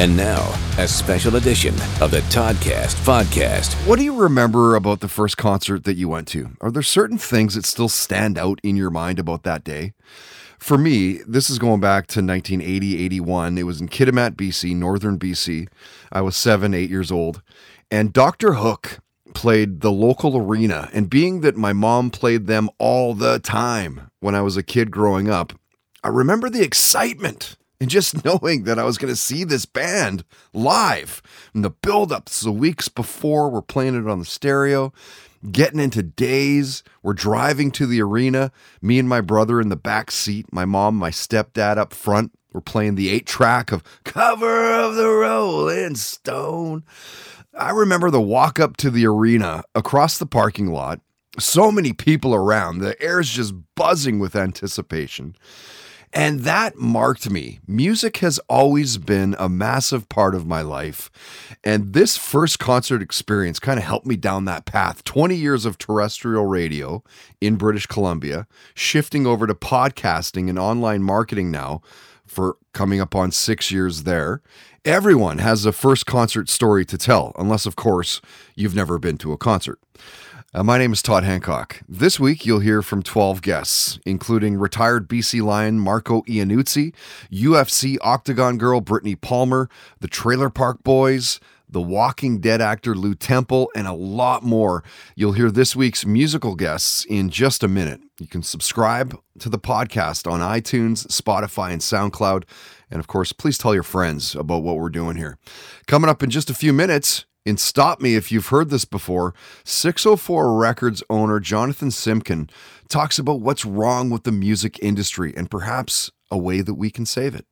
And now, a special edition of the Toddcast podcast. What do you remember about the first concert that you went to? Are there certain things that still stand out in your mind about that day? For me, this is going back to 1980, 81. It was in Kitimat, BC, northern BC. I was seven, eight years old. And Dr. Hook played the local arena. And being that my mom played them all the time when I was a kid growing up, I remember the excitement and just knowing that I was going to see this band live and the build-ups the weeks before we're playing it on the stereo, getting into days, we're driving to the arena, me and my brother in the back seat, my mom, my stepdad up front. We're playing the eight track of Cover of the Rolling Stone. I remember the walk up to the arena across the parking lot. So many people around. The air's just buzzing with anticipation. And that marked me. Music has always been a massive part of my life. And this first concert experience kind of helped me down that path. 20 years of terrestrial radio in British Columbia, shifting over to podcasting and online marketing now for coming up on six years there. Everyone has a first concert story to tell, unless, of course, you've never been to a concert. Uh, my name is Todd Hancock. This week, you'll hear from 12 guests, including retired BC Lion Marco Iannuzzi, UFC Octagon girl Brittany Palmer, the Trailer Park Boys, the Walking Dead actor Lew Temple, and a lot more. You'll hear this week's musical guests in just a minute. You can subscribe to the podcast on iTunes, Spotify, and SoundCloud. And of course, please tell your friends about what we're doing here. Coming up in just a few minutes, and stop me if you've heard this before. 604 Records owner Jonathan Simkin talks about what's wrong with the music industry and perhaps a way that we can save it.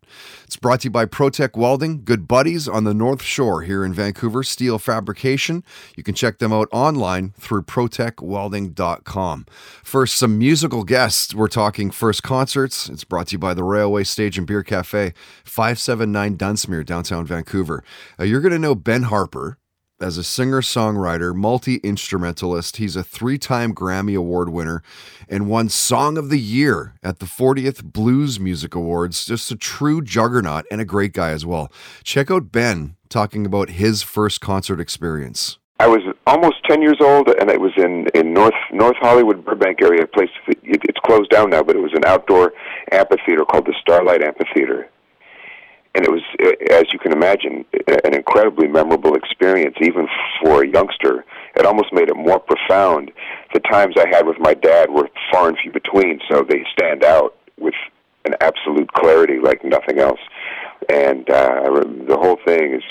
It's brought to you by Protech Welding, good buddies on the North Shore here in Vancouver, steel fabrication. You can check them out online through protechwelding.com. First, some musical guests. We're talking first concerts. It's brought to you by the Railway Stage and Beer Cafe, 579 Dunsmuir, downtown Vancouver. Uh, you're going to know Ben Harper as a singer songwriter, multi instrumentalist. He's a three time Grammy Award winner and won Song of the Year at the 40th Blues Music Awards. Just a true juggernaut and a great guy as well. Check out Ben talking about his first concert experience. I was almost 10 years old, and it was in, in North North Hollywood, Burbank area. Place it, it's closed down now, but it was an outdoor amphitheater called the Starlight Amphitheater and it was, as you can imagine, an incredibly memorable experience, even for a youngster. It almost made it more profound. The times I had with my dad were far and few between, so they stand out with an absolute clarity like nothing else. And uh, the whole thing is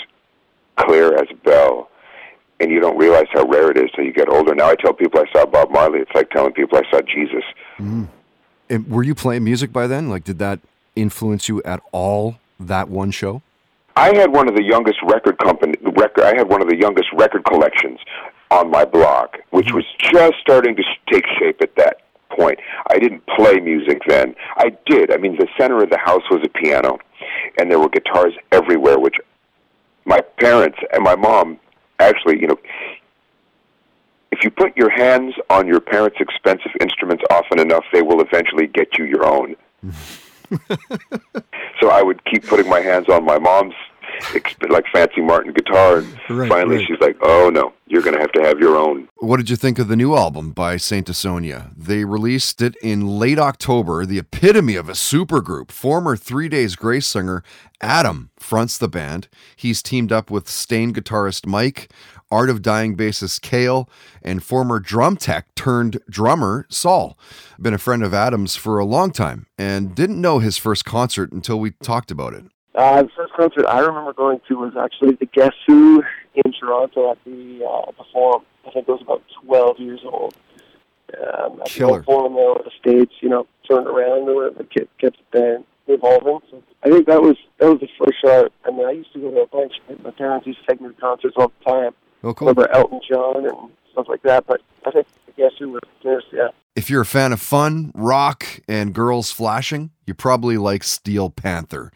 clear as a bell, and you don't realize how rare it is till you get older. Now I tell people I saw Bob Marley. It's like telling people I saw Jesus. Mm. And were you playing music by then? Like, did that influence you at all that one show? I had one of the youngest record company record. I had one of the youngest record collections on my blog, which mm-hmm. was just starting to take shape at that point. I didn't play music then. I did. I mean, the center of the house was a piano, and there were guitars everywhere. Which my parents and my mom actually, you know, if you put your hands on your parents' expensive instruments often enough, they will eventually get you your own. so I would keep putting my hands on my mom's like fancy Martin guitar. And right, finally, right. she's like, "Oh no, you're going to have to have your own." What did you think of the new album by Saint Asonia? They released it in late October. The epitome of a supergroup. Former Three Days Grace singer Adam fronts the band. He's teamed up with Staind guitarist Mike, Art of Dying bassist Cale, and former drum tech turned drummer Saul. Been a friend of Adam's for a long time and didn't know his first concert until we talked about it. Uh, the first concert I remember going to was actually the Guess Who in Toronto at the uh, the Forum. I think I was about 12 years old. Um, at Killer. the Forum there, the stage, you know, turned around or whatever, kept, kept then evolving. So I think that was that was the first show. I mean, I used to go to a bunch. My parents used to take me to concerts all the time. Oh, cool. Over Elton John and stuff like that. But I think guess who was first, yeah. If you're a fan of fun, rock, and girls flashing, you probably like Steel Panther.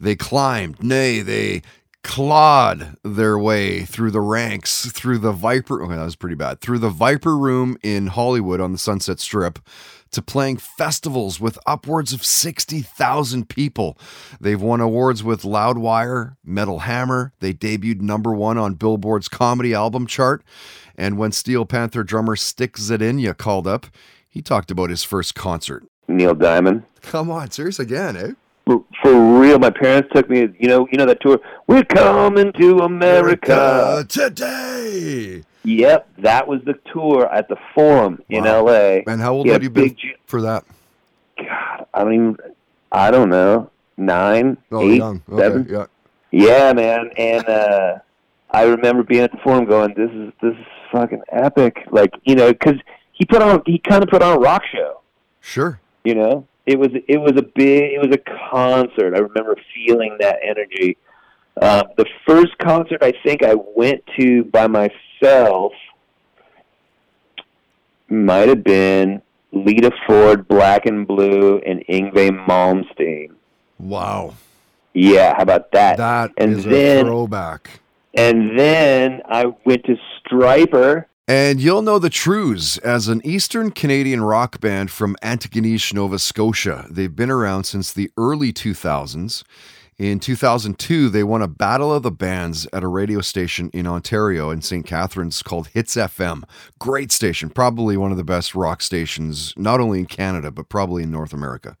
They climbed, nay, they clawed their way through the ranks, through the Viper. That was pretty bad. Through the Viper Room in Hollywood on the Sunset Strip to playing festivals with upwards of 60,000 people. They've won awards with Loudwire, Metal Hammer. They debuted number one on Billboard's comedy album chart. And when Steel Panther drummer Stix Zadinia called up, he talked about his first concert. Neil Diamond. Come on, serious again, eh? For, for real, my parents took me. You know, you know that tour. We're coming to America. today. Yep, that was the tour at the Forum in Wow. L.A. And how old Yeah, had you been Ju- for that? God, I mean, I don't know, nine, Oh, eight. Okay, seven. yeah. Yeah, man. And uh I remember being at the forum going, "This is this is fucking epic." Like, you know, because he put on he kind of put on a rock show. Sure. You know, it was it was a big it was a concert. I remember feeling that energy. Uh, the first concert I think I went to by myself might have been Lita Ford, Black and Blue, and Yngwie Malmsteen. Wow. Yeah, how about that? That and is then a throwback. and then I went to Stryper. And you'll know the Trews as an Eastern Canadian rock band from Antigonish, Nova Scotia. They've been around since the early 2000s. In 2002, they won a Battle of the Bands at a radio station in Ontario in St. Catharines called Hits FM. Great station, probably one of the best rock stations, not only in Canada, but probably in North America.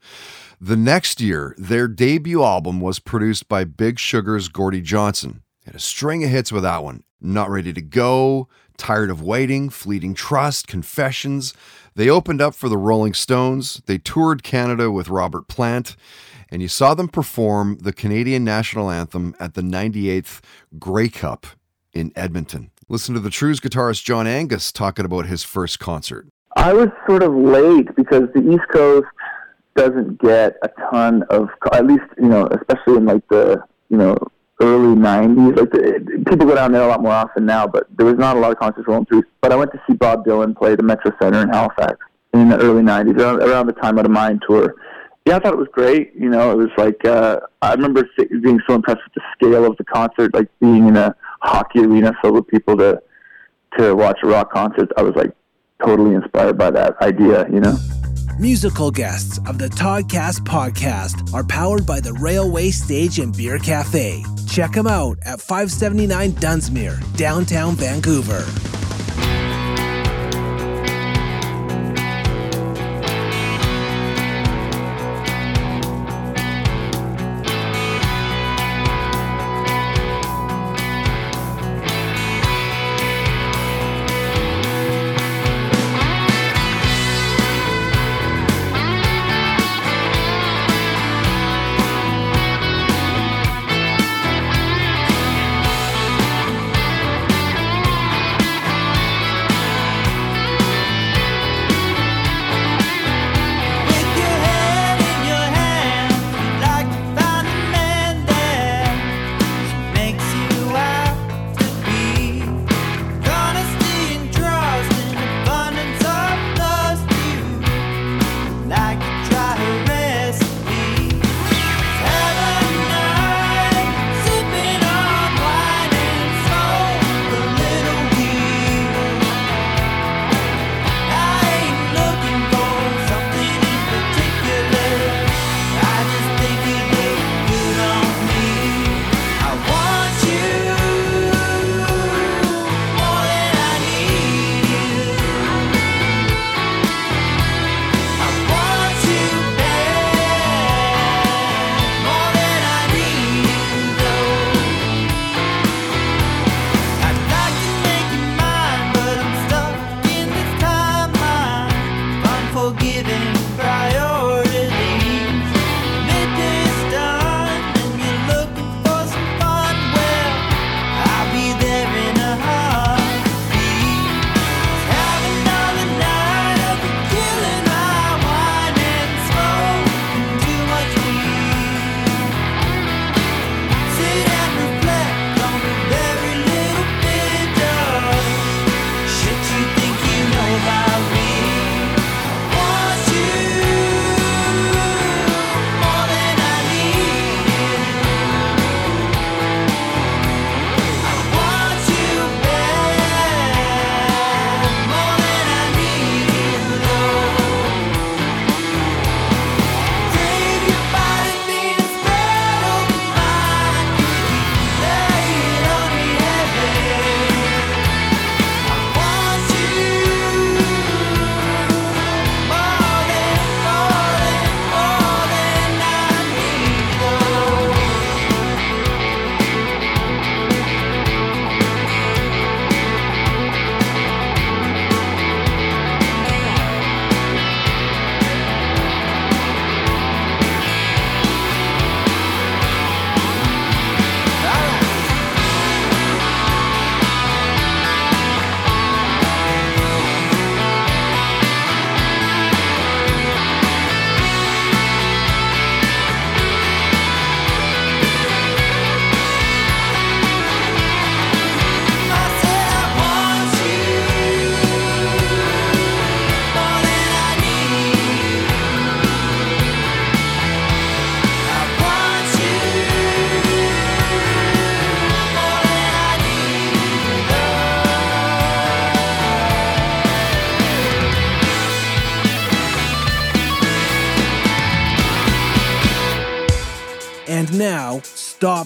The next year, their debut album was produced by Big Sugar's Gordie Johnson. Had a string of hits with that one. Not Ready to Go, Tired of Waiting, Fleeting Trust, Confessions. They opened up for the Rolling Stones. They toured Canada with Robert Plant. And you saw them perform the Canadian national anthem at the 98th Grey Cup in Edmonton. Listen to the Trews guitarist John Angus talking about his first concert. I was sort of late because the East Coast doesn't get a ton of, at least you know, especially in like the you know early '90s. Like the, people go down there a lot more often now, but there was not a lot of concerts rolling through. But I went to see Bob Dylan play the Metro Center in Halifax in the early '90s, around, around the time of the Mind tour. Yeah, I thought it was great. You know, it was like uh, I remember being so impressed with the scale of the concert, like being in a hockey arena filled with people to to watch a rock concert. I was like totally inspired by that idea. You know. Musical guests of the Toddcast podcast are powered by the Railway Stage and Beer Cafe. Check them out at 579 Dunsmuir, downtown Vancouver.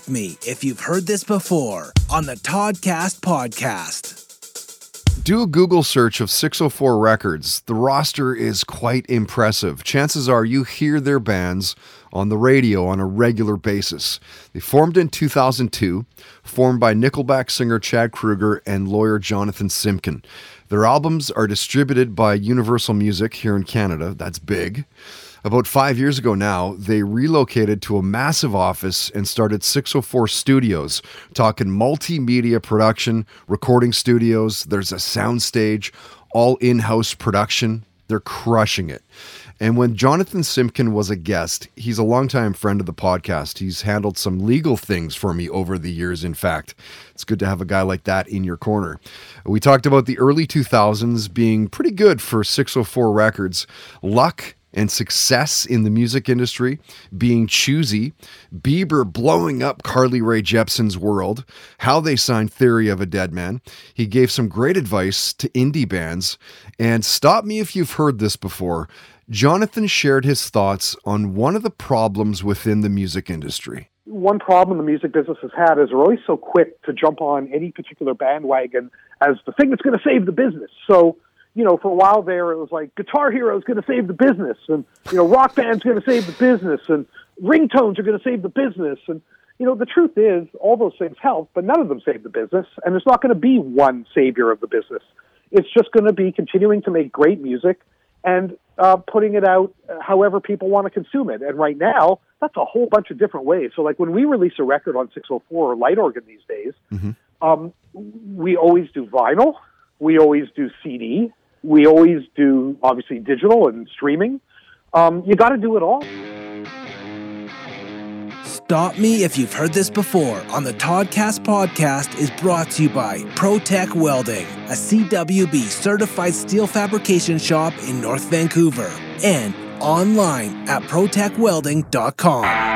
Stop me if you've heard this before on the Toddcast podcast. Do a Google search of 604 Records. The roster is quite impressive. Chances are you hear their bands on the radio on a regular basis. They formed in 2002, formed by Nickelback singer Chad Kroeger and lawyer Jonathan Simkin. Their albums are distributed by Universal Music here in Canada. That's big. About five years ago now, they relocated to a massive office and started 604 Studios, talking multimedia production, recording studios. There's a soundstage, all in house production. They're crushing it. And when Jonathan Simkin was a guest, he's a longtime friend of the podcast. He's handled some legal things for me over the years, in fact. It's good to have a guy like that in your corner. We talked about the early 2000s being pretty good for 604 Records. Luck and success in the music industry, being choosy, Bieber blowing up Carly Rae Jepsen's world, how they signed Theory of a Dead Man. He gave some great advice to indie bands. And stop me if you've heard this before. Jonathan shared his thoughts on one of the problems within the music industry. One problem the music business has had is they're always so quick to jump on any particular bandwagon as the thing that's going to save the business. So, you know, for a while there, it was like Guitar Hero is going to save the business, and you know, Rock Band's going to save the business, and ringtones are going to save the business, and you know, the truth is, all those things help, but none of them save the business, and there's not going to be one savior of the business. It's just going to be continuing to make great music and uh, putting it out however people want to consume it. And right now, that's a whole bunch of different ways. So, like when we release a record on 604 or Light Organ these days, Mm-hmm. um, we always do vinyl, we always do CD, we always do obviously digital and streaming. Um, you got to do it all. Stop Me If You've Heard This Before on the Toddcast podcast is brought to you by ProTech Welding, a CWB certified steel fabrication shop in North Vancouver, and online at protechwelding.com.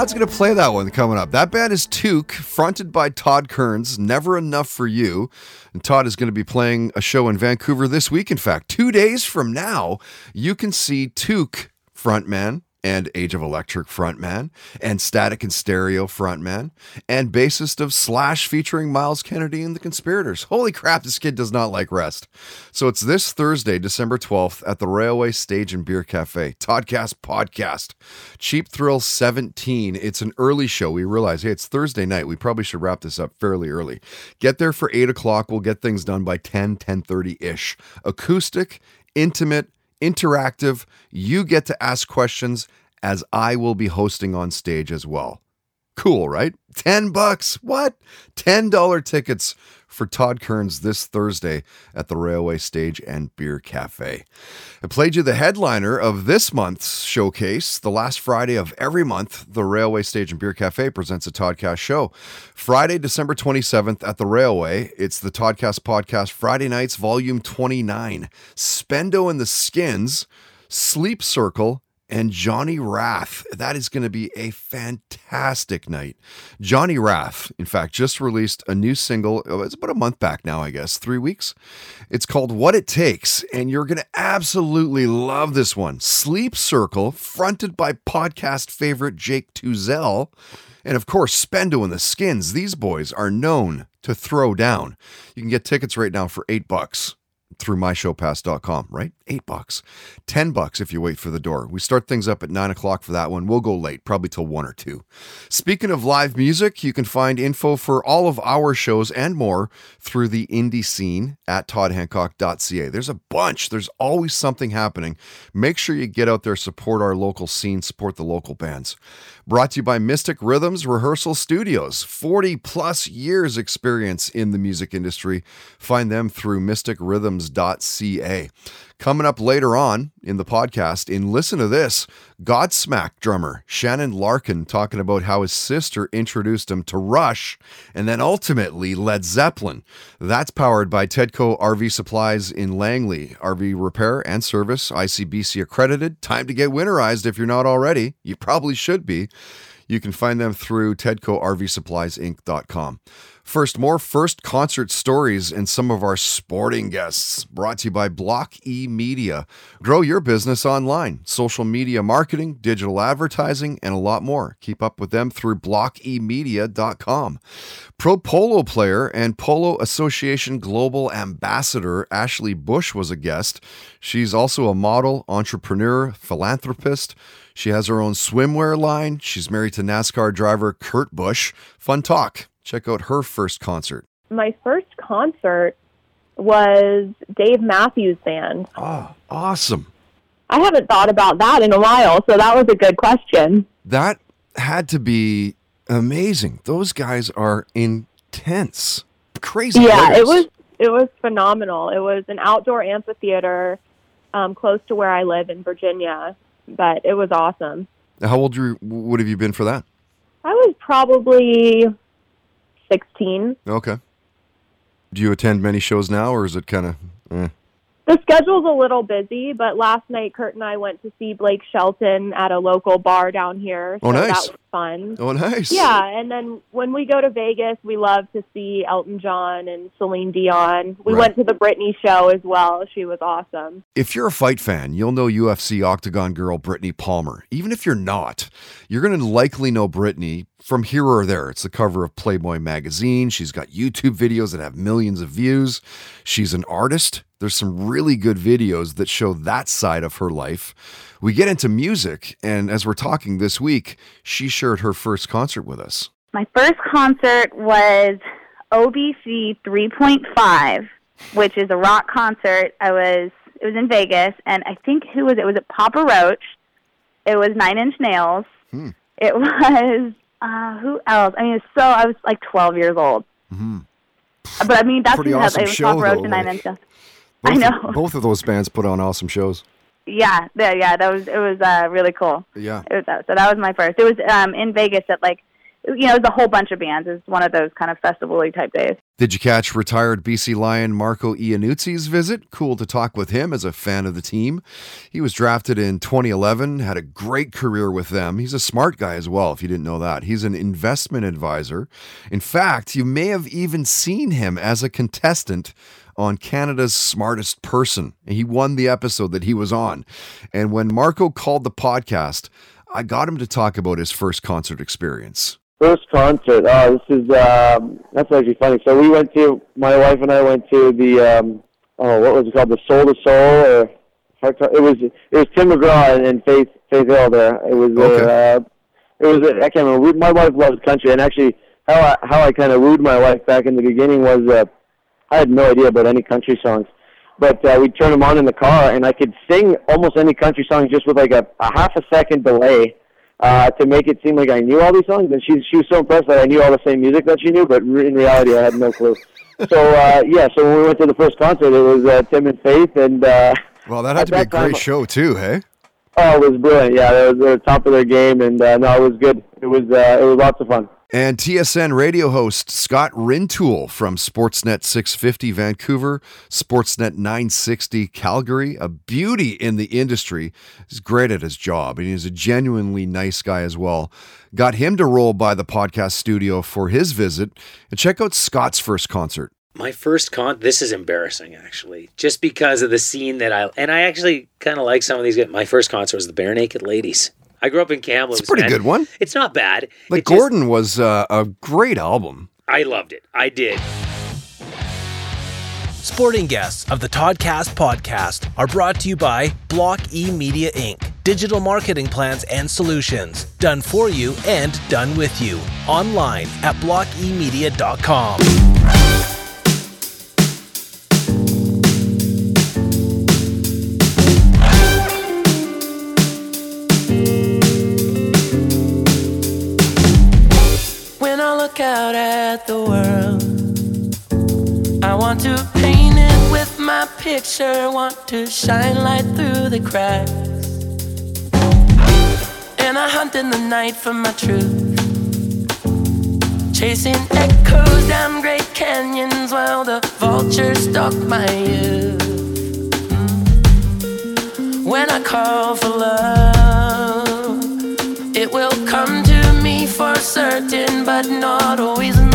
Todd's going to play that one coming up. That band is Toque, fronted by Todd Kerns, Never Enough for You. And Todd is going to be playing a show in Vancouver this week. In fact, two days from now, you can see Toque frontman and Age of Electric frontman, and Static and Stereo frontman, and bassist of Slash featuring Myles Kennedy and the Conspirators. Holy crap, this kid does not like rest. So it's this Thursday, December 12th, at the Railway Stage and Beer Cafe. Toddcast Podcast. Cheap Thrill 17. It's an early show. We realize, hey, it's Thursday night. We probably should wrap this up fairly early. Get there for 8 o'clock. We'll get things done by 10, 10.30-ish. Acoustic, intimate, interactive. You get to ask questions as I will be hosting on stage as well. Cool, right? 10 bucks. What? $10 tickets for Todd Kerns this Thursday at the Railway Stage and Beer Cafe. I played you the headliner of this month's showcase. The last Friday of every month, the Railway Stage and Beer Cafe presents a Toddcast show. Friday, December 27th at the Railway, it's the Toddcast Podcast Friday Nights, Volume 29. Spendo and the Skins, Sleep Circle, and Johnny Wrath. That is going to be a fantastic night. Johnny Wrath, in fact, just released a new single. oh, It's about a month back now, I guess, three weeks. It's called What It Takes, and you're going to absolutely love this one. Sleep Circle, fronted by podcast favorite Jake Tuzel. And of course, Spendo and the Skins. These boys are known to throw down. You can get tickets right now for eight bucks through myshowpass.com, right? Eight bucks. Ten bucks if you wait for the door. We start things up at nine o'clock for that one. We'll go late, probably till one or two. Speaking of live music, you can find info for all of our shows and more through the indie scene at toddhancock.ca. There's a bunch, there's always something happening. Make sure you get out there, support our local scene, support the local bands. Brought to you by Mystic Rhythms Rehearsal Studios. 40 plus years experience in the music industry. Find them through mysticrhythms.ca. Coming up later on in the podcast, in Listen to This, Godsmack drummer Shannon Larkin talking about how his sister introduced him to Rush and then ultimately Led Zeppelin. That's powered by Tedco RV Supplies in Langley. RV repair and service, ICBC accredited. Time to get winterized if you're not already. You probably should be. You can find them through TedcoRVSuppliesInc.com. First, more first concert stories and some of our sporting guests brought to you by Block E Media. Grow your business online, social media marketing, digital advertising, and a lot more. Keep up with them through blockemedia.com. Pro polo player and Polo Association Global Ambassador Ashley Busch was a guest. She's also a model, entrepreneur, philanthropist. She has her own swimwear line. She's married to NASCAR driver Kurt Busch. Fun talk. Check out her first concert. my first concert was Dave Matthews Band. Oh, awesome. I haven't thought about that in a while, so that was a good question. That had to be amazing. Those guys are intense. Crazy. yeah, it was it was phenomenal. It was an outdoor amphitheater um, close to where I live in Virginia, but it was awesome. How old you, would have you been for that? I was probably 16. Okay. Do you attend many shows now, or is it kind of? Eh? The schedule's a little busy, but last night Kurt and I went to see Blake Shelton at a local bar down here. Oh, so Oh, nice. that was fun. Oh, nice. Yeah, and then when we go to Vegas, we love to see Elton John and Celine Dion. We Right. went to the Britney show as well. She was awesome. If you're a fight fan, you'll know UFC Octagon girl Brittany Palmer. Even if you're not, you're going to likely know Brittany from here or there. It's the cover of Playboy magazine. She's got YouTube videos that have millions of views. She's an artist. There's some really good videos that show that side of her life. We get into music, and as we're talking this week, she shared her first concert with us. My first concert was OBC 3.5, which is a rock concert. I was it was in Vegas, and I think who was it? Was it Papa Roach? It was Nine Inch Nails. Hmm. It was uh, who else? I mean, it's so I was like 12 years old. Hmm. But I mean, that's Pretty had- awesome it was show, Papa Roach though, and Nine Inch Nails. Both I of- know. both of those bands put on awesome shows. Yeah, yeah, yeah. That was it was uh, really cool. Yeah. It was, so that was my first. It was um, in Vegas at like you know, it was a whole bunch of bands. It was one of those kind of festival-y type days. Did you catch retired BC Lion Marco Iannuzzi's visit? Cool to talk with him as a fan of the team. He was drafted in 2011, had a great career with them. He's a smart guy as well, if you didn't know that. He's an investment advisor. In fact, you may have even seen him as a contestant on Canada's Smartest Person. He won the episode that he was on. And when Marco called the podcast, I got him to talk about his first concert experience. First concert. Oh, this is um, that's actually funny. So we went to my wife and I went to the um, oh, what was it called? The Soul to Soul or Heart to- it was it was Tim McGraw and, and Faith Faith Hill there. It was uh, it was I can't remember. We- My wife loves country, and actually how I, how I kind of wooed my wife back in the beginning was uh, I had no idea about any country songs. But uh, we'd turn them on in the car, and I could sing almost any country song just with like a, a half a second delay uh, to make it seem like I knew all these songs. And she she was so impressed that I knew all the same music that she knew, but re- in reality, I had no clue. So uh, yeah, so when we went to the first concert, it was uh, Tim and Faith, and uh, Well, that had to be a great show, too, hey? oh, it was brilliant. Yeah, they were, they were top of their game, and uh, no, it was good. It was uh, it was lots of fun. And TSN radio host Scott Rintoul from Sportsnet 650 Vancouver, Sportsnet 960 Calgary, a beauty in the industry. He's great at his job and he's a genuinely nice guy as well. Got him to roll by the podcast studio for his visit and check out Scott's first concert. My first con this is embarrassing actually. Just because of the scene that I and I actually kind of like some of these. My first concert was the Barenaked Ladies. I grew up in Kamloops. It's a pretty man. good one. It's not bad. Like It just- Gordon was uh, a great album. I loved it. I did. Sporting guests of the Toddcast podcast are brought to you by Block E Media Inc. Digital marketing plans and solutions. Done for you and done with you. Online at blockemedia.com. look out at the world, I want to paint it with my picture, want to shine light through the cracks. And I hunt in the night for my truth, chasing echoes down great canyons while the vultures stalk my youth. When I call for love, it will come to for certain, but not always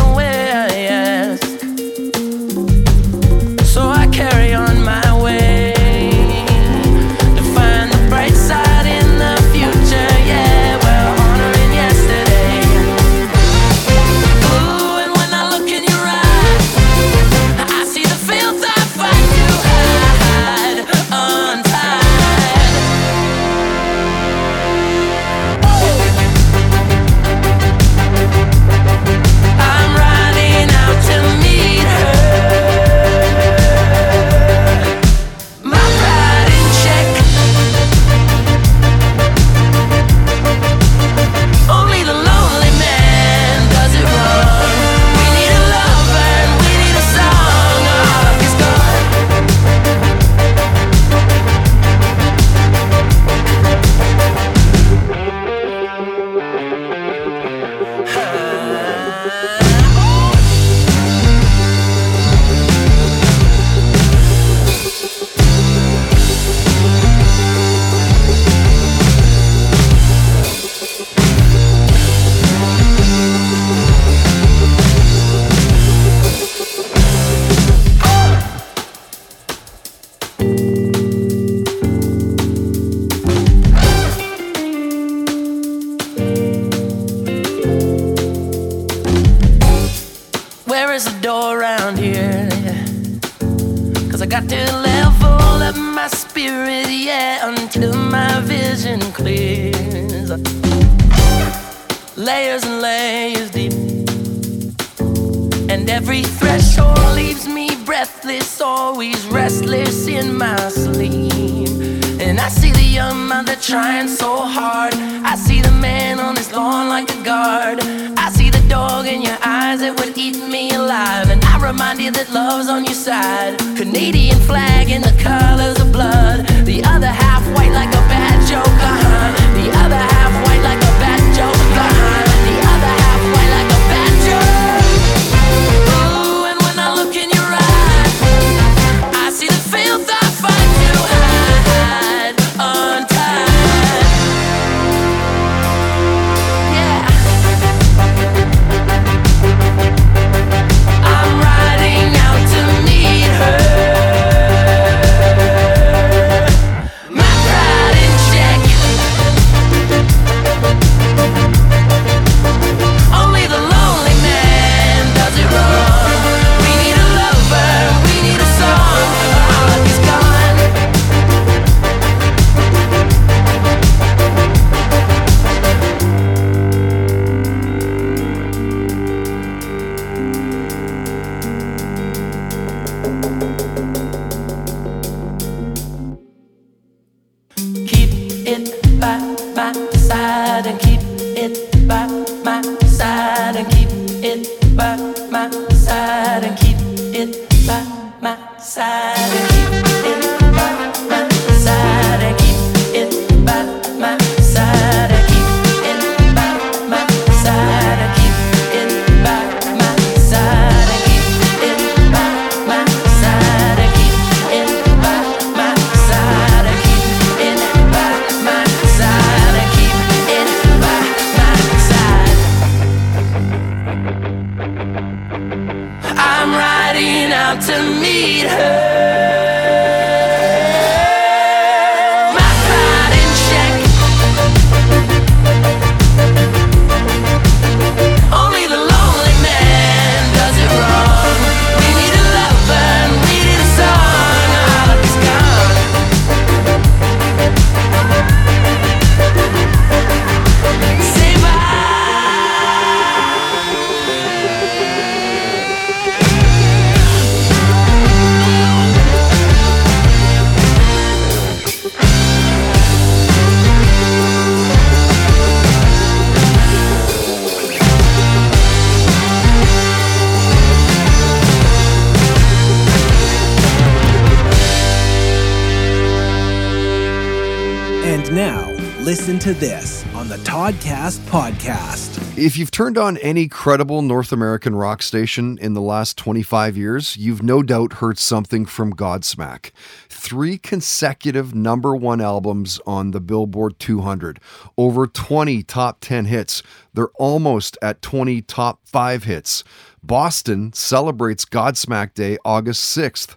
to this on the Toddcast podcast. If you've turned on any credible North American rock station in the last 25 years, you've no doubt heard something from Godsmack. Three consecutive number one albums on the Billboard 200, over 20 top 10 hits. They're almost at 20 top 5 hits. Boston celebrates Godsmack Day August 6th.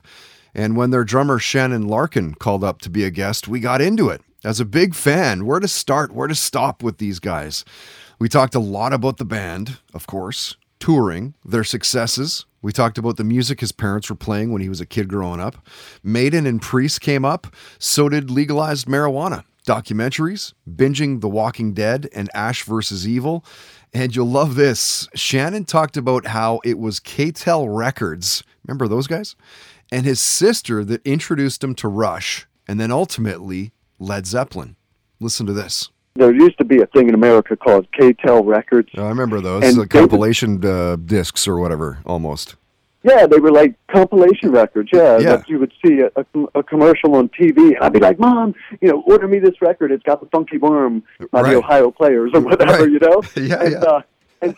And when their drummer Shannon Larkin called up to be a guest, we got into it. As a big fan, where to start, where to stop with these guys? We talked a lot about the band, of course, touring, their successes. We talked about the music his parents were playing when he was a kid growing up. Maiden and Priest came up. So did legalized marijuana, documentaries, binging The Walking Dead, and Ash versus Evil. And you'll love this. Shannon talked about how it was K-tel Records. Remember those guys? And his sister that introduced him to Rush and then ultimately Led Zeppelin. Listen to this. There used to be a thing in America called K-tel Records. Oh, I remember those And the they would- compilation uh, discs or whatever, almost. Yeah, they were like compilation records. Yeah, Yeah. that you would see a, a, a commercial on TV, and I'd be like, "Mom, you know, order me this record. It's got the Funky Worm by Right. the Ohio Players or whatever, Right. you know." Yeah, and, yeah. Uh, and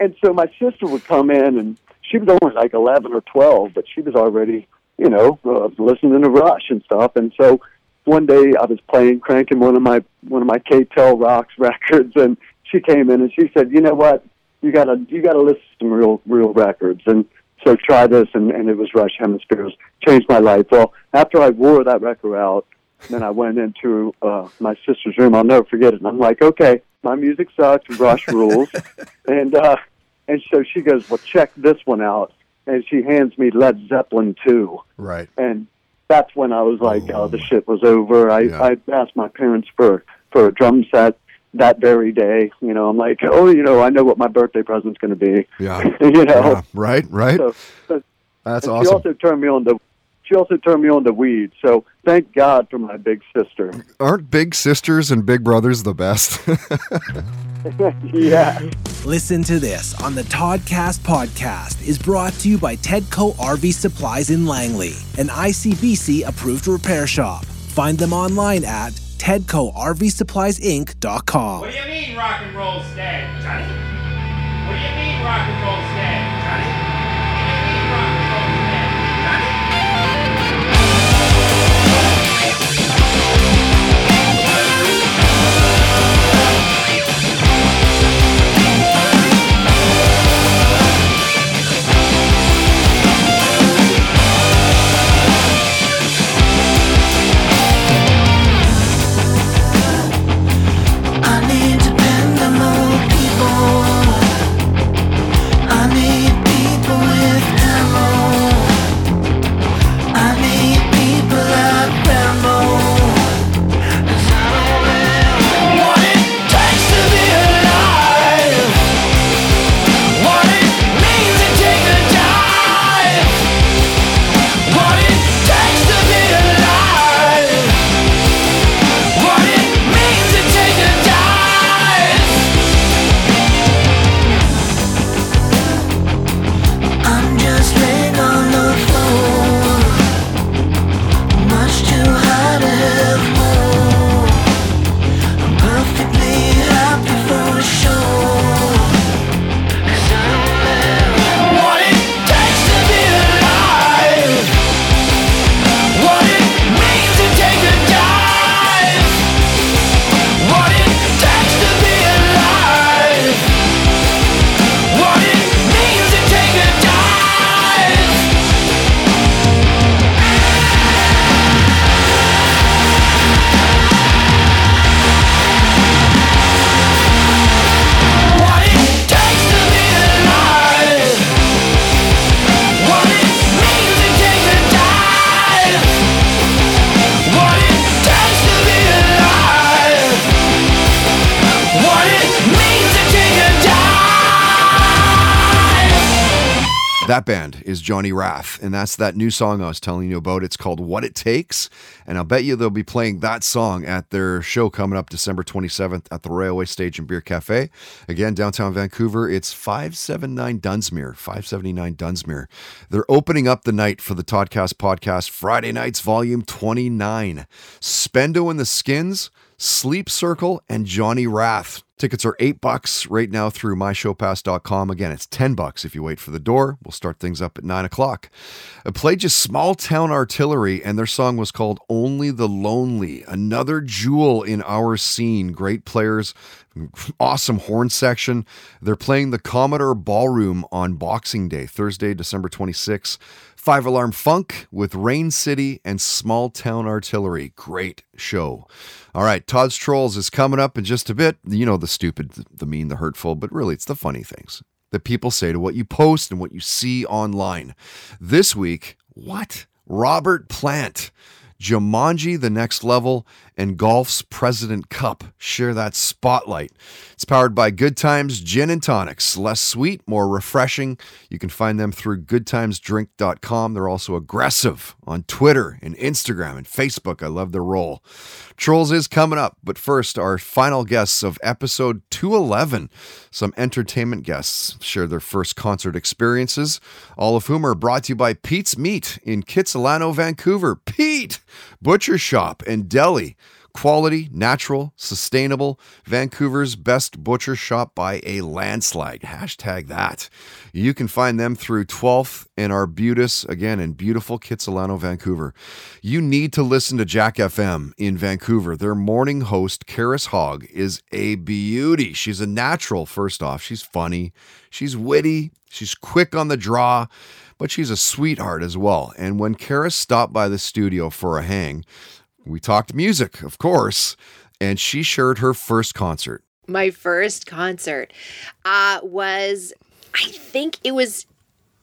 and so my sister would come in, and she was only like eleven or twelve, but she was already, you know, uh, listening to Rush and stuff. And so one day I was playing, cranking one of my one of my K-tel Rocks records, and she came in and she said, "You know what? You gotta you gotta listen to some real real records." And so try this, and, and it was Rush Hemispheres. Changed my life. Well, after I wore that record out, then I went into uh, my sister's room. I'll never forget it. And I'm like, okay, my music sucks. Rush rules. and uh, and so she goes, well, check this one out. And she hands me Led Zeppelin 2. Right. And that's when I was like, oh, the oh. shit was over. I, I asked my parents for, for a drum set that very day. You know, I'm like, oh, you know, I know what my birthday present's going to be. Yeah. you know, Yeah, right, right. So, so- That's and She awesome. also turned me on to. She also turned me on to weed. So thank God for my big sister. Aren't big sisters and big brothers the best? yeah. Listen to this on the Toddcast podcast is brought to you by Tedco RV Supplies in Langley, an ICBC approved repair shop. Find them online at TedcoRVSuppliesInc.com. What do you mean rock and roll's dead? What do you mean rock and roll's dead, That band is Johnny Rath, and that's that new song I was telling you about. It's called What It Takes, and I'll bet you they'll be playing that song at their show coming up December 27th at the Railway Stage and Beer Cafe. Again, downtown Vancouver. It's 579 Dunsmuir, 579 Dunsmuir. They're opening up the night for the Toddcast podcast Friday nights, volume 29. Spendo and the Skins, Sleep Circle, and Johnny Rath. Tickets are eight bucks right now through myshowpass.com. Again, it's 10 bucks if you wait for the door. We'll start things up at nine o'clock. I played just Small Town Artillery, and their song was called Only the Lonely. Another jewel in our scene. Great players, awesome horn section. They're playing the Commodore Ballroom on Boxing Day, Thursday, December 26th. Five Alarm Funk with Rain City and Small Town Artillery. Great show. All right, Todd's Trolls is coming up in just a bit. You know, the stupid, the mean, the hurtful, but really it's the funny things that people say to what you post and what you see online. This week, what? Robert Plant. Jumanji, The Next Level, and Golf's President Cup share that spotlight. It's powered by Good Times Gin and Tonics. Less sweet, more refreshing. You can find them through goodtimesdrink.com. They're also aggressive on Twitter and Instagram and Facebook. I love their role. Trolls is coming up, but first, our final guests of episode 211. Some entertainment guests share their first concert experiences, all of whom are brought to you by Pete's Meat in Kitsilano, Vancouver. Pete! Butcher Shop and Deli. Quality, natural, sustainable. Vancouver's best butcher shop by a landslide. Hashtag that. You can find them through 12th and Arbutus, again in beautiful Kitsilano, Vancouver. You need to listen to Jack FM in Vancouver. Their morning host, Karis Hogg, is a beauty. She's a natural, first off. She's funny, she's witty, she's quick on the draw but she's a sweetheart as well. And when Karis stopped by the studio for a hang, we talked music, of course, and she shared her first concert. My first concert uh, was, I think it was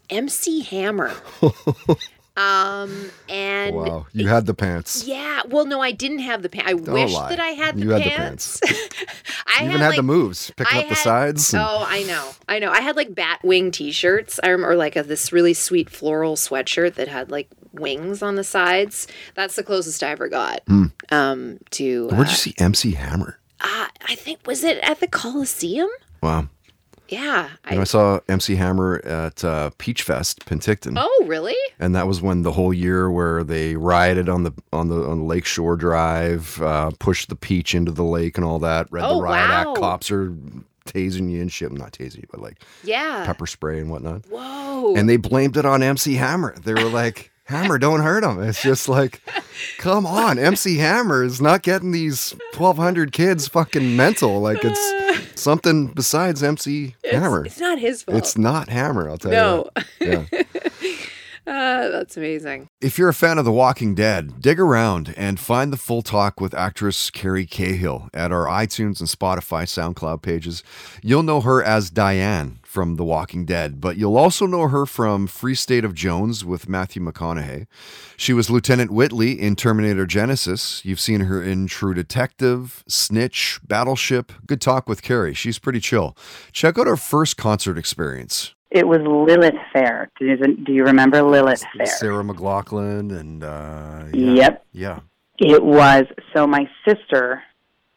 MC Hammer. um, and wow, you had the pants. yeah, well, no, I didn't have the pants. I wish lie. that I had the You had the pants. You I even had the moves, picking I up the sides. and- Oh, I know, I know. I had like bat wing T-shirts. I remember like a, this really sweet floral sweatshirt that had like wings on the sides. That's the closest I ever got Hmm. um, to. Where'd uh, you see MC Hammer? uh, I think was it at the Coliseum? Wow. Yeah. And I saw MC Hammer at uh, Peach Fest, Penticton. Oh, really? And that was when the whole year where they rioted on the on the on the Lakeshore Drive, uh, pushed the peach into the lake and all that. Read Oh, the riot wow. act. Cops are tasing you and shit. Not tasing you, but like Yeah. pepper spray and whatnot. Whoa. And they blamed it on MC Hammer. They were like, Hammer, don't hurt him. It's just like, come on, MC Hammer is not getting these 1,200 kids fucking mental. Like it's something besides MC Hammer. It's not his fault. It's not Hammer, I'll tell No. you. that. Yeah. Uh, that's amazing. If you're a fan of The Walking Dead, dig around and find the full talk with actress Kerry Cahill at our iTunes and Spotify SoundCloud pages. You'll know her as Diane from The Walking Dead, but you'll also know her from Free State of Jones with Matthew McConaughey. She was Lieutenant Whitley in Terminator Genisys. You've seen her in True Detective, Snitch, Battleship. Good talk with Kerry. She's pretty chill. Check out her first concert experience. It was Lilith Fair. Do you, do you remember Lilith Fair? Sarah McLachlan and uh, yeah. Yep. Yeah. It was so my sister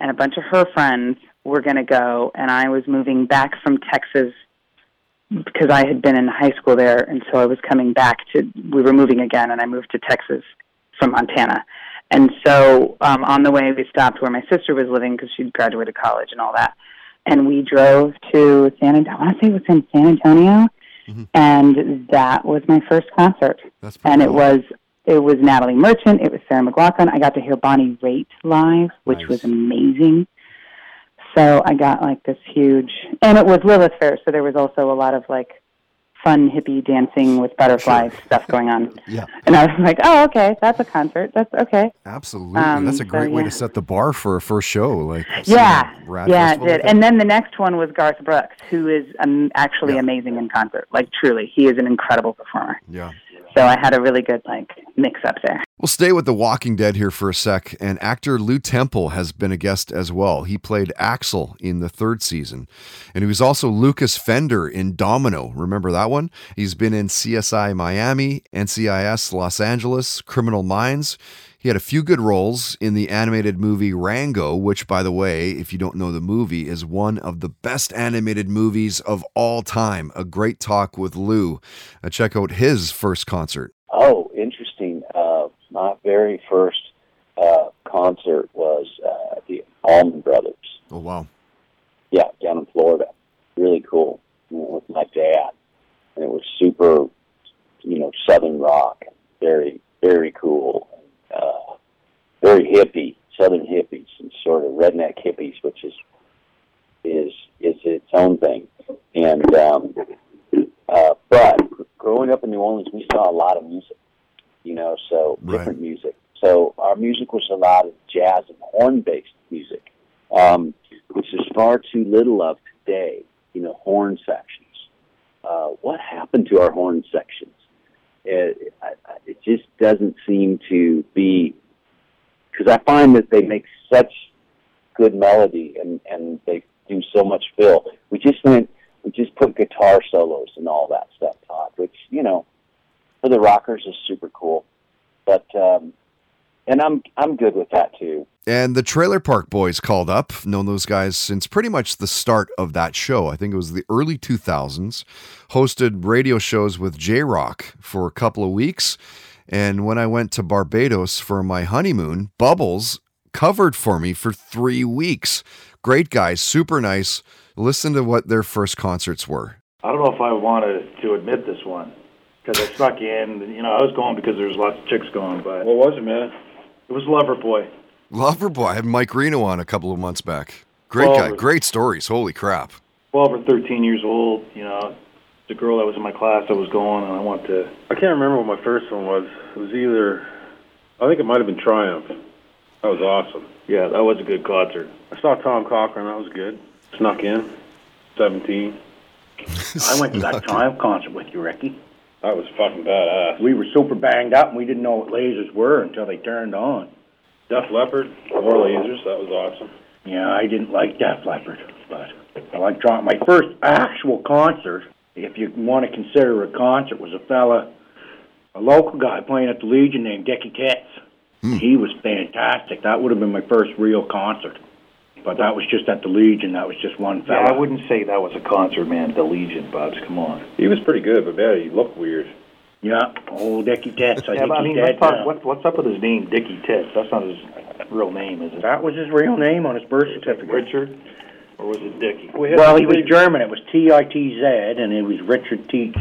and a bunch of her friends were going to go, and I was moving back from Texas because I had been in high school there, and so I was coming back to. We were moving again, and I moved to Texas from Montana. And so um, on the way, we stopped where my sister was living because she'd graduated college and all that. And we drove to San. I want to say it was in San Antonio, and that was my first concert. That's and it was it was Natalie Merchant. It was Sarah McLachlan. I got to hear Bonnie Raitt live, which was amazing. So I got like this huge, and it was Lilith Fair, so there was also a lot of like fun hippie dancing with butterflies stuff going on. Yeah. And I was like, oh, okay, that's a concert. That's okay. Absolutely. Um, That's a so, great way yeah. to set the bar for a first show. Like Yeah, yeah, it did. And then the next one was Garth Brooks, who is um, actually amazing in concert. Like truly, he is an incredible performer. Yeah. So I had a really good like mix up there. We'll stay with The Walking Dead here for a sec, and actor Lew Temple has been a guest as well. He played Axel in the third season, and he was also Locus Fender in Domino. Remember that one? He's been in CSI Miami, NCIS Los Angeles, Criminal Minds. He had a few good roles in the animated movie Rango, which, by the way, if you don't know the movie, is one of the best animated movies of all time. A great talk with Lou. Uh, check out his first concert. My very first uh, concert was uh, the Allman Brothers. Oh, wow. Yeah, down in Florida. Really cool. You know, with my dad. And it was super, you know, Southern rock. Very, very cool. Uh, very hippie, Southern hippies, and sort of redneck hippies, which is is is its own thing. And um, uh, but growing up in New Orleans, we saw a lot of music, you know, so different music. So our music was a lot of jazz and horn based music, um, which is far too little of today. You know, horn sections. Uh, what happened to our horn sections? It, it just doesn't seem to be because I find that they make such good melody and and they do so much fill. We just went, we just put guitar solos and all that stuff, Todd, which you know, for the rockers is super cool. But um, and I'm I'm good with that too. And the Trailer Park Boys called up. Known those guys since pretty much the start of that show. I think it was the early 2000s. Hosted radio shows with J-Roc for a couple of weeks. And when I went to Barbados for my honeymoon, Bubbles covered for me for three weeks. Great guys, super nice. Listen to what their first concerts were. I don't know if I wanted to admit this one because I snuck in. You know, I was going because there was lots of chicks going, but what was it, man? It was Loverboy. Loverboy. I had Mike Reno on a couple of months back. Great Well, guy, great stories. Holy crap. Twelve or thirteen years old. You know, the girl that was in my class that was going, and I wanted to. I can't remember what my first one was. It was either, I think it might have been Triumph. That was awesome. Yeah, that was a good concert. I saw Tom Cochrane. That was good. Snuck in. 17. I went to that Triumph concert with you, Ricky. That was fucking badass. We were super banged up, and we didn't know what lasers were until they turned on. Def Leppard, more lasers. That was awesome. Yeah, I didn't like Def Leppard, but I like Triumph. My first actual concert, if you want to consider a concert, was a fella, a local guy playing at the Legion named Dickie Tits. Hmm. He was fantastic. That would have been my first real concert. But that was just at the Legion. That was just one Yeah. I wouldn't say that was a concert, man. The Legion, Bubs. Come on. He was pretty good, but man, he looked weird. Yeah, old Dickie Tits. I yeah, think but I he's mean, dead let's talk, what, what's up with his name, Dickie Tits? That's not his real name, is it? That was his real name on his birth certificate. Richard, or was it Dickie? Well, he was German. It was T I T Z, and it was Richard Teets.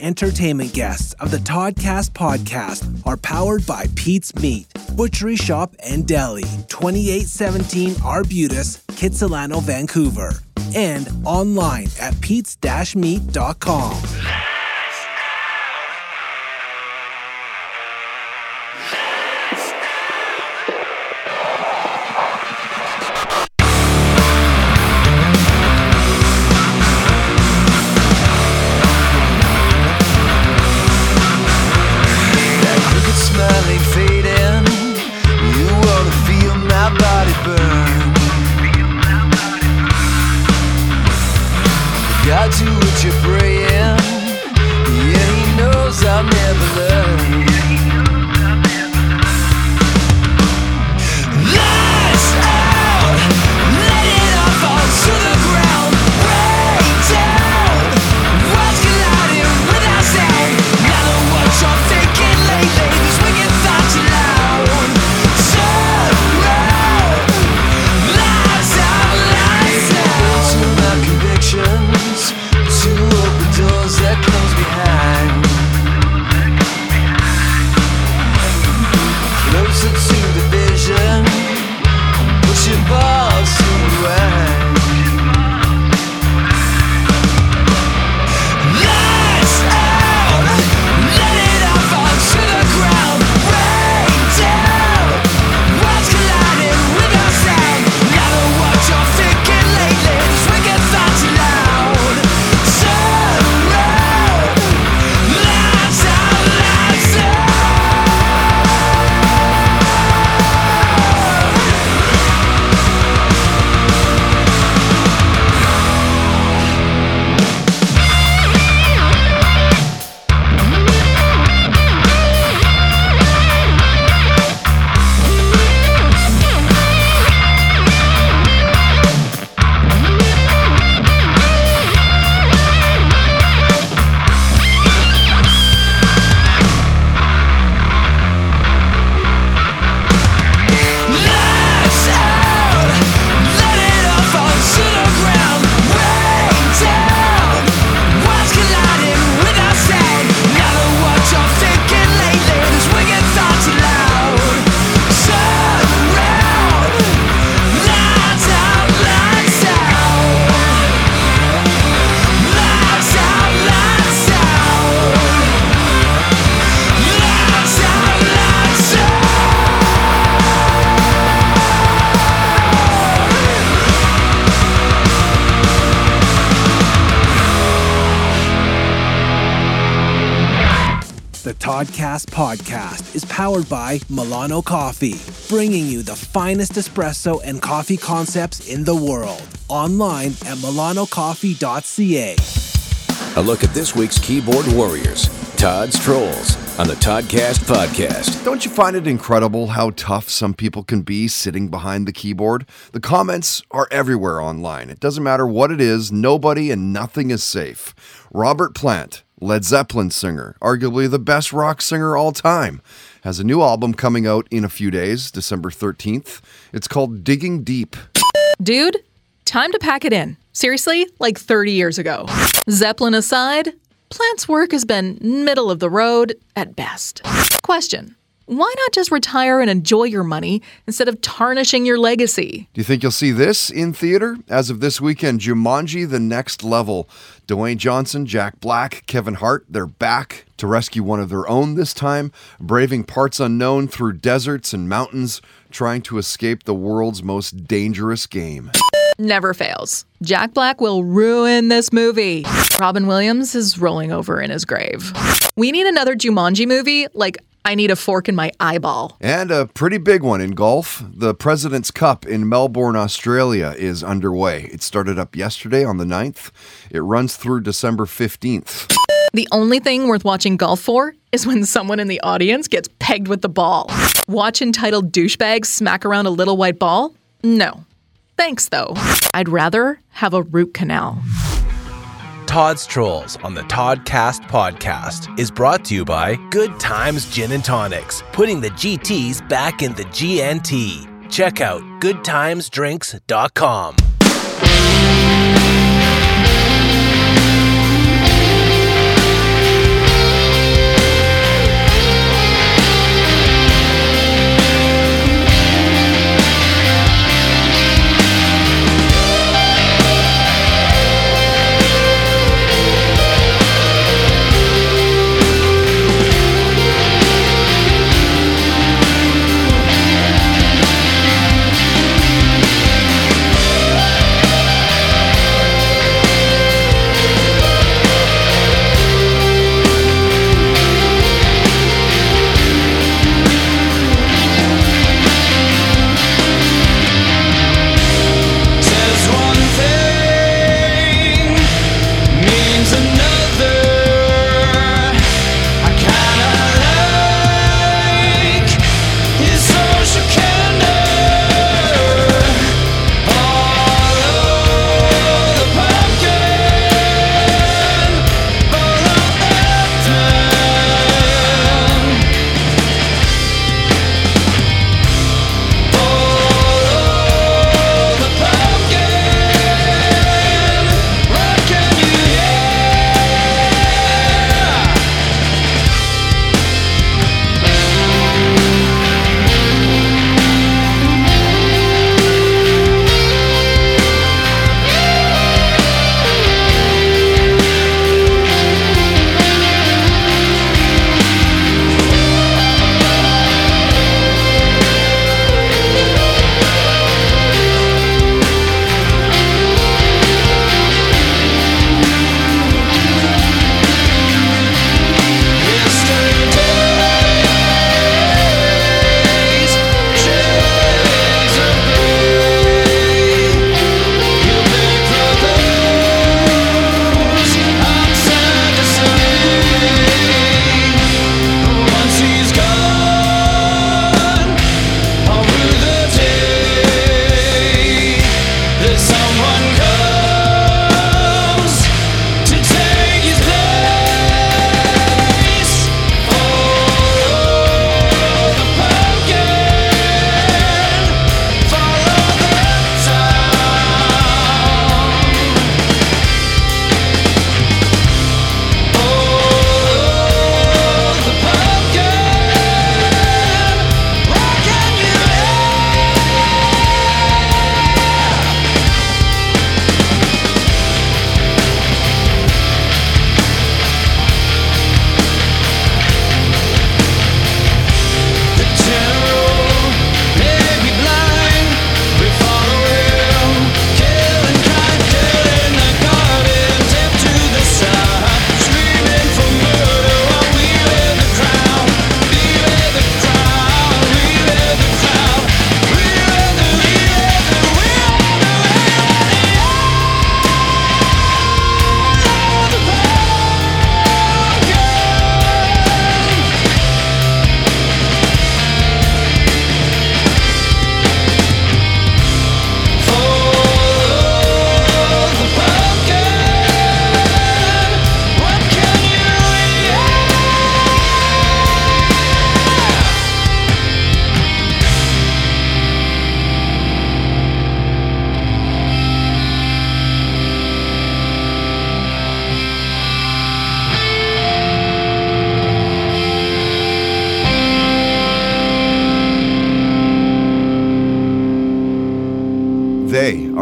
Entertainment guests of the Toddcast podcast are powered by Pete's Meat, Butchery Shop and Deli, 2817 Arbutus, Kitsilano, Vancouver, and online at pete's-meat.com. by Milano Coffee, bringing you the finest espresso and coffee concepts in the world. Online at milanocoffee.ca. A look at this week's keyboard warriors, Todd's Trolls, on the Toddcast podcast. Don't you find it incredible how tough some people can be sitting behind the keyboard? The comments are everywhere online. It doesn't matter what it is, nobody and nothing is safe. Robert Plant, Led Zeppelin singer, arguably the best rock singer all time, has a new album coming out in a few days, December 13th. It's called Digging Deep. Dude, time to pack it in. Seriously, like 30 years ago. Zeppelin aside, Plant's work has been middle of the road at best. Question Why not just retire and enjoy your money instead of tarnishing your legacy? Do you think you'll see this in theater? As of this weekend, Jumanji The Next Level. Dwayne Johnson, Jack Black, Kevin Hart, they're back to rescue one of their own this time, braving parts unknown through deserts and mountains, trying to escape the world's most dangerous game. Never fails. Jack Black will ruin this movie. Robin Williams is rolling over in his grave. We need another Jumanji movie. Like, I need a fork in my eyeball. And a pretty big one in golf. The President's Cup in Melbourne, Australia is underway. It started up yesterday on the 9th. It runs through December 15th. The only thing worth watching golf for is when someone in the audience gets pegged with the ball. Watch entitled douchebags smack around a little white ball? No. Thanks, though. I'd rather have a root canal. Todd's Trolls on the Toddcast podcast is brought to you by Good Times Gin and Tonics, putting the GTs back in the GNT. Check out goodtimesdrinks.com.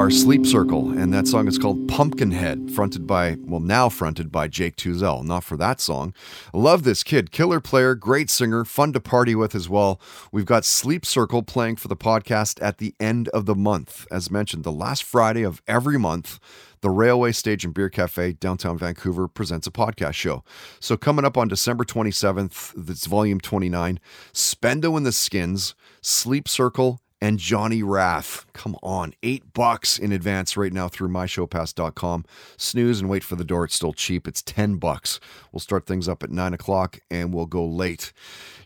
are Sleep Circle, and that song is called Pumpkinhead, fronted by, well, now fronted by Jake Tuzel. Not for that song. Love this kid. Killer player, great singer, fun to party with as well. We've got Sleep Circle playing for the podcast at the end of the month. As mentioned, the last Friday of every month, the Railway Stage and Beer Cafe, downtown Vancouver, presents a podcast show. So, coming up on December 27th, that's volume 29, Spendo and the Skins, Sleep Circle, and Johnny Rath. Come on, eight bucks in advance right now through myshowpass.com. Snooze and wait for the door. It's still cheap. It's 10 bucks. We'll start things up at nine o'clock and we'll go late.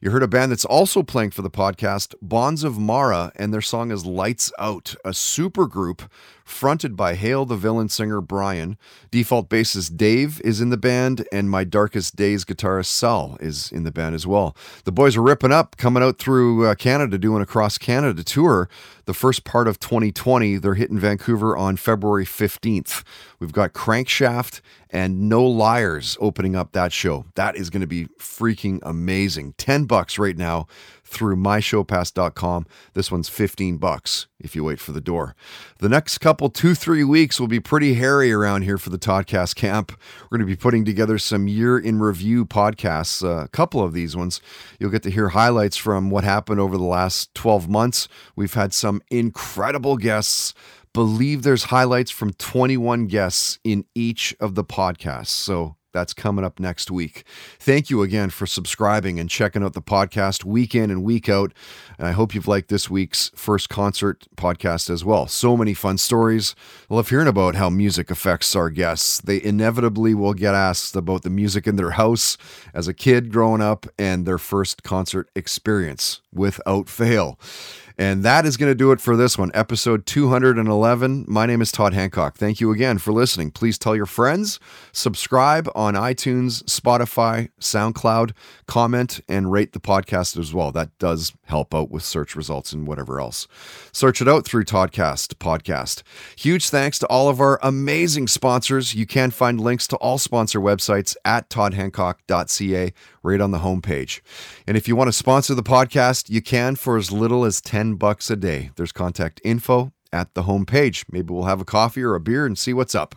You heard a band that's also playing for the podcast, Bonds of Mara, and their song is Lights Out, a super group fronted by Hail the Villain singer Brian. Default bassist Dave is in the band, and my Darkest Days guitarist Sal is in the band as well. The boys are ripping up, coming out through uh, Canada, doing a cross Canada tour. The first part of 2020, they're hitting Vancouver on February 15th. We've got Crankshaft and No Liars opening up that show. That is going to be freaking amazing. 10 bucks right now through myshowpass.com. This one's 15 bucks if you wait for the door. The next couple 2-3 weeks will be pretty hairy around here for the Toddcast camp. We're going to be putting together some year in review podcasts, uh, a couple of these ones. You'll get to hear highlights from what happened over the last 12 months. We've had some incredible guests believe there's highlights from 21 guests in each of the podcasts. So that's coming up next week. Thank you again for subscribing and checking out the podcast week in and week out. And I hope you've liked this week's first concert podcast as well. So many fun stories. I love hearing about how music affects our guests. They inevitably will get asked about the music in their house as a kid growing up and their first concert experience without fail. And that is going to do it for this one, episode 211. My name is Todd Hancock. Thank you again for listening. Please tell your friends, subscribe on iTunes, Spotify, SoundCloud, comment, and rate the podcast as well. That does help out with search results and whatever else. Search it out through Toddcast Podcast. Huge thanks to all of our amazing sponsors. You can find links to all sponsor websites at toddhancock.ca right on the homepage. And if you want to sponsor the podcast, you can for as little as 10 bucks a day. There's contact info at the homepage. Maybe we'll have a coffee or a beer and see what's up.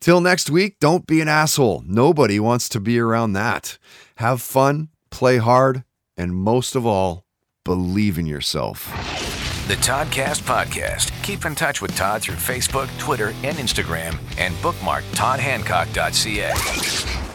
Till next week, don't be an asshole. Nobody wants to be around that. Have fun, play hard, and most of all, believe in yourself. The Toddcast Podcast. Keep in touch with Todd through Facebook, Twitter, and Instagram, and bookmark toddhancock.ca.